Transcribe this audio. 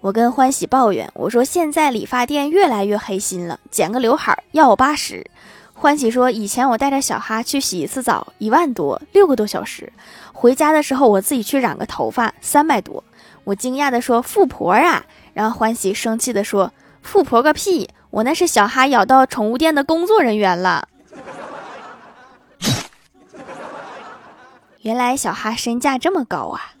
我跟欢喜抱怨，我说现在理发店越来越黑心了，剪个刘海要我八十。欢喜说，以前我带着小哈去洗一次澡一万多，六个多小时，回家的时候我自己去染个头发三百多。我惊讶的说，富婆啊！然后欢喜生气的说，富婆个屁，我那是小哈咬到宠物店的工作人员了。原来小哈身价这么高啊！